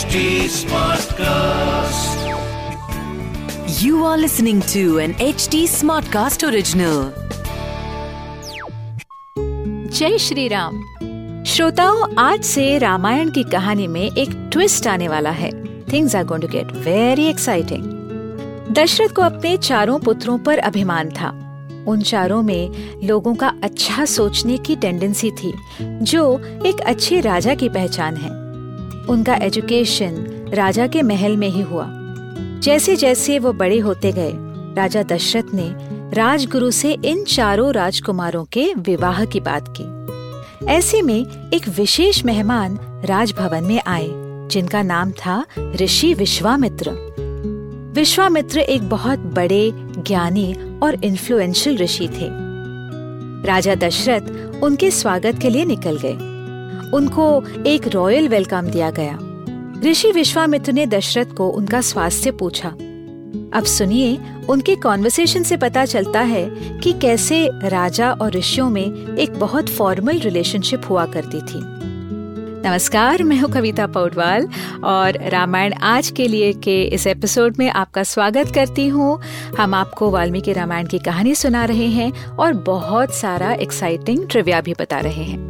HD Smartcast. You are listening to an HD Smartcast original. जय श्री राम। श्रोताओं आज से रामायण की कहानी में एक ट्विस्ट आने वाला है। Things are going to get very exciting Dasharath को अपने चारों पुत्रों पर अभिमान था। उन चारों में लोगों का अच्छा सोचने की टेंडेंसी थी जो एक अच्छे राजा की पहचान है। उनका एजुकेशन राजा के महल में ही हुआ। जैसे जैसे वो बड़े होते गए, राजा दशरथ ने राजगुरु से इन चारों राजकुमारों के विवाह की बात की। ऐसे में एक विशेष मेहमान राजभवन में आए, जिनका नाम था ऋषि विश्वामित्र। विश्वामित्र एक बहुत बड़े, ज्ञानी और इन्फ्लुएंशियल ऋषि थे। राजा दशरथ उनके स्वागत के लिए निकल गए। उनको एक रॉयल वेलकम दिया गया। ऋषि विश्वामित्र ने दशरथ को उनका स्वास्थ्य पूछा। अब सुनिए, उनके कॉन्वर्सेशन से पता चलता है कि कैसे राजा और ऋषियों में एक बहुत फॉर्मल रिलेशनशिप हुआ करती थी। नमस्कार, मैं हूँ कविता पौडवाल और रामायण आज के लिए के इस एपिसोड में आपका स्वागत करती हूँ। हम आपको वाल्मीकि रामायण की कहानी सुना रहे हैं और बहुत सारा एक्साइटिंग ट्रिविया भी बता रहे हैं।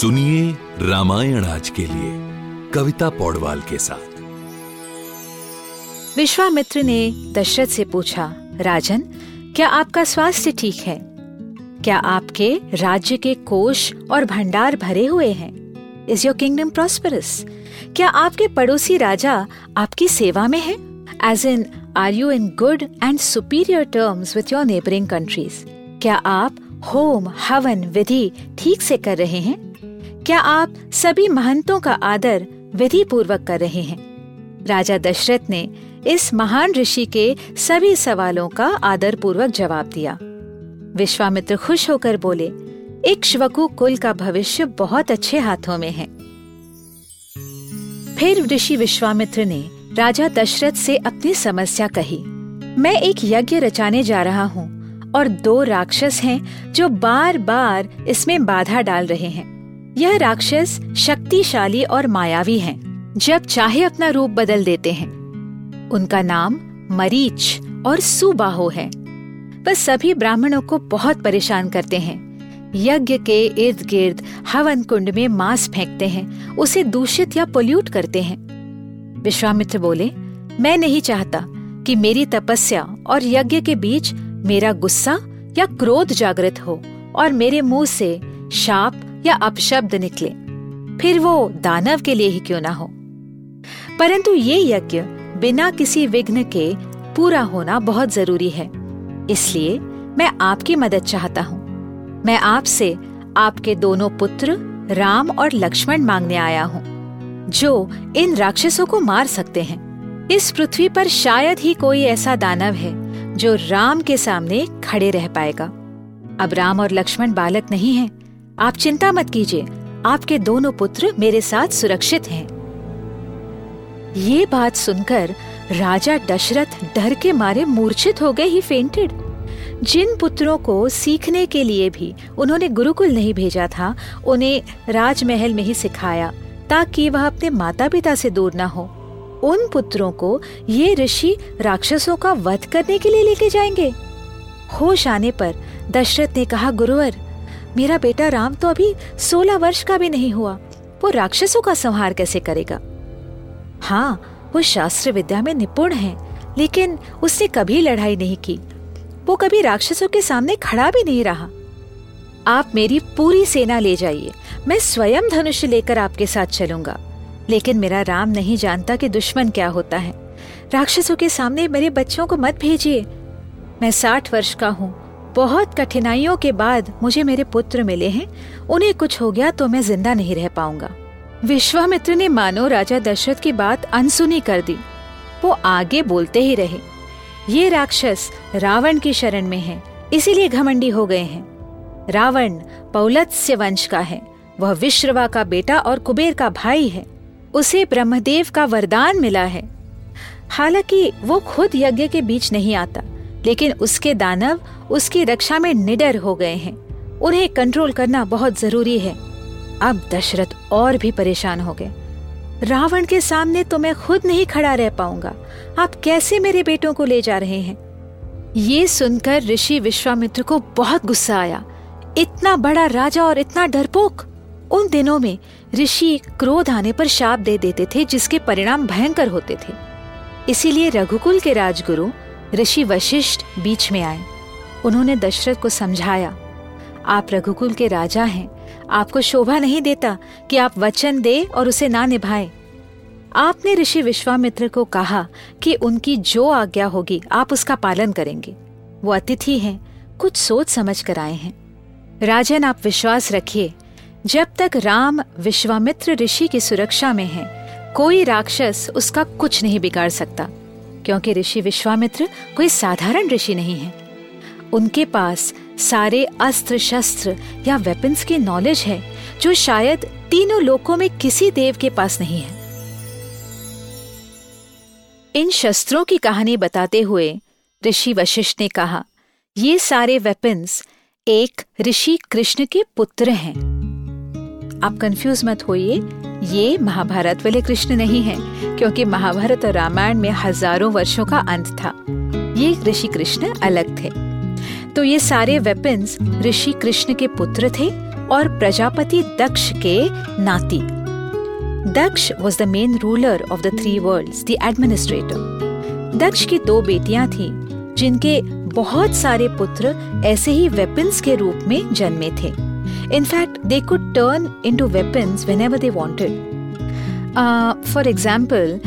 सुनिए रामायण आज के लिए, कविता पौडवाल के साथ। विश्वामित्र ने दशरथ से पूछा, राजन, क्या आपका स्वास्थ्य ठीक है? क्या आपके राज्य के कोष और भंडार भरे हुए हैं? इज़ योर किंगडम प्रॉस्परस क्या आपके पड़ोसी राजा आपकी सेवा में है? As in are you in good and superior terms with your neighbouring countries क्या आप होम, हवन, विधि ठीक से कर रहे हैं? क्या आप सभी महंतों का आदर विधि पूर्वक कर रहे हैं? राजा दशरथ ने इस महान ऋषि के सभी सवालों का आदर पूर्वक जवाब दिया। विश्वामित्र खुश होकर बोले इक्ष्वकु कुल का भविष्य बहुत अच्छे हाथों में है। फिर ऋषि विश्वामित्र ने राजा दशरथ से अपनी समस्या कही। मैं एक यज्ञ रचाने जा रहा हूँ और दो राक्षस हैं जो बार बार इसमें बाधा डाल रहे हैं। यह राक्षस शक्तिशाली और मायावी हैं, जब चाहे अपना रूप बदल देते हैं। उनका नाम मरीच और सुबाहो है। वह सभी ब्राह्मणों को बहुत परेशान करते हैं। यज्ञ के इर्द गिर्द हवन कुंड में मांस फेंकते हैं, उसे दूषित या पोल्यूट करते हैं। विश्वामित्र बोले, मैं नहीं चाहता कि मेरी तपस्या और यज्ञ के बीच मेरा गुस्सा या क्रोध जागृत हो और मेरे मुँह से शाप या अपशब्द निकले। फिर वो दानव के लिए ही क्यों ना हो? परंतु ये यज्ञ बिना किसी विघ्न के पूरा होना बहुत ज़रूरी है। इसलिए मैं आपकी मदद चाहता हूँ। मैं आपसे आपके दोनों पुत्र राम और लक्ष्मण मांगने आया हूँ, जो इन राक्षसों को मार सकते हैं। इस पृथ्वी पर शायद ही कोई ऐसा दानव है, जो राम के सामने खड़े रह पाएगा। अब राम और लक्ष्मण बालक नहीं हैं। आप चिंता मत कीजिए, आपके दोनों पुत्र मेरे साथ सुरक्षित हैं। ये बात सुनकर राजा दशरथ डर के मारे मूर्छित हो गए ही फेंटेड जिन पुत्रों को सीखने के लिए भी उन्होंने गुरुकुल नहीं भेजा था, उन्हें राजमहल में ही सिखाया, ताकि वह अपने माता पिता से दूर न हो। उन पुत्रों को ये ऋषि राक्षसों का वध करने के लिए लेके जाएँगे। होश आने पर दशरथ ने कहा, गुरुवर मेरा बेटा राम तो अभी सोलह वर्ष का भी नहीं हुआ। वो राक्षसों का संहार कैसे करेगा? हाँ वो शास्त्र विद्या में निपुण है, लेकिन उसने कभी लड़ाई नहीं की। वो कभी राक्षसों के सामने खड़ा भी नहीं रहा। आप मेरी पूरी सेना ले जाइए, मैं स्वयं धनुष लेकर आपके साथ चलूँगा। लेकिन मेरा राम नहीं जानता कि दुश्मन क्या होता है। राक्षसों के सामने मेरे बच्चों को मत भेजिए। मैं साठ वर्ष का हूँ बहुत कठिनाइयों के बाद मुझे मेरे पुत्र मिले हैं। उन्हें कुछ हो गया तो मैं ज़िंदा नहीं रह पाऊँगा। विश्वामित्र ने मानो राजा दशरथ की बात अनसुनी कर दी। वो आगे बोलते ही रहे, ये राक्षस रावण की शरण में है, इसीलिए घमंडी हो गए हैं। रावण पौलत्स्य वंश का है, वह विश्रवा का बेटा और कुबेर का भाई है, उसे ब्रह्मदेव का वरदान मिला है। हालाँकि वो खुद यज्ञ के बीच नहीं आता लेकिन उसके दानव उसकी रक्षा में निडर हो गए हैं। उन्हें कंट्रोल करना बहुत ज़रूरी है। अब दशरथ और भी परेशान हो गए। रावण के सामने तो मैं खुद नहीं खड़ा रह पाऊँगा। आप कैसे मेरे बेटों को ले जा रहे हैं? ये सुनकर ऋषि विश्वामित्र को बहुत गुस्सा आया। इतना बड़ा राजा और इतना डरपोक। उन दिनों में ऋषि क्रोध आने पर शाप दे देते थे, जिसके परिणाम भयंकर होते थे। इसीलिए रघुकुल के राजगुरु ऋषि वशिष्ठ बीच में आए। उन्होंने दशरथ को समझाया, आप रघुकुल के राजा हैं। आपको शोभा नहीं देता कि आप वचन दे और उसे ना निभाए। आपने ऋषि विश्वामित्र को कहा कि उनकी जो आज्ञा होगी, आप उसका पालन करेंगे। वो अतिथि हैं, कुछ सोच समझ कर आए हैं। राजन, आप विश्वास रखिए, जब तक राम विश्वामित्र ऋषि की सुरक्षा में है, कोई राक्षस उसका कुछ नहीं बिगाड़ सकता। क्योंकि ऋषि विश्वामित्र कोई साधारण ऋषि नहीं है। उनके पास सारे अस्त्र शस्त्र या वेपन्स की नॉलेज है, जो शायद तीनों लोकों में किसी देव के पास नहीं है। इन शस्त्रों की कहानी बताते हुए ऋषि वशिष्ठ ने कहा, ये सारे वेपन्स एक ऋषि कृष्ण के पुत्र हैं। आप कंफ्यूज मत होइए। ये महाभारत वाले कृष्ण नहीं है, क्योंकि महाभारत और रामायण में हज़ारों वर्षों का अंत था। ये ऋषि कृष्ण अलग थे। तो ये सारे वेपन्स ऋषि कृष्ण के पुत्र थे और प्रजापति दक्ष के नाती। Daksha was the main ruler of the three world the administrator Daksha की दो बेटियाँ थी, जिनके बहुत सारे पुत्र ऐसे ही वेपन्स के रूप में जन्मे थे। In fact they could turn into weapons whenever they wanted for example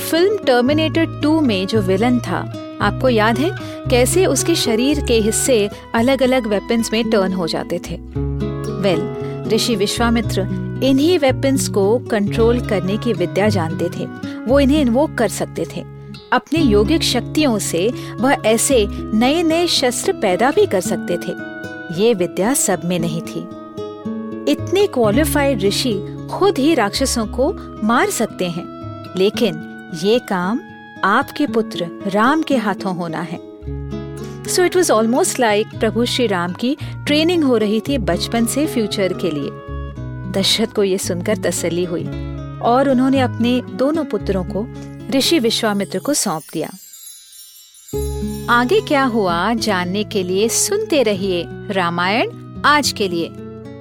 film Terminator two में जो विलन था. आपको याद है कैसे उसके शरीर के हिस्से अलग अलग वेपन्स में टर्न हो जाते थे? वेल well, ऋषि विश्वामित्र इन्हीं वेपन्स को कंट्रोल करने की विद्या जानते थे। वो इन्हें इन्वोक कर सकते थे। अपने योगिक शक्तियों से वह ऐसे नए नए शस्त्र पैदा भी कर सकते थे। ये विद्या सब में नहीं थी। इतने क्वालिफाइड ऋषि खुद ही राक्षसों को मार सकते हैं। लेकिन ये काम आपके पुत्र राम के हाथों होना है। So it was almost like प्रभु श्री राम की ट्रेनिंग हो रही थी बचपन से फ्यूचर के लिए। दशरथ को ये सुनकर तसल्ली हुई और उन्होंने अपने दोनों पुत्रों को ऋषि विश्वामित्र को सौंप दिया। आगे क्या हुआ जानने के लिए सुनते रहिए रामायण आज के लिए।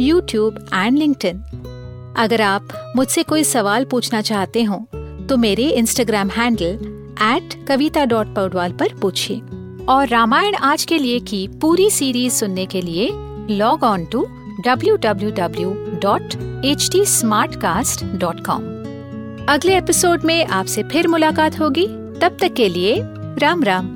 YouTube and LinkedIn अगर आप मुझसे कोई सवाल पूछना चाहते हो तो मेरे Instagram handle at Kavita dot Paudwal पर पूछिए। और रामायण आज के लिए की पूरी सीरीज़ सुनने के लिए लॉग ऑन टू www.htsmartcast.com अगले एपिसोड में आपसे फिर मुलाकात होगी। तब तक के लिए राम राम।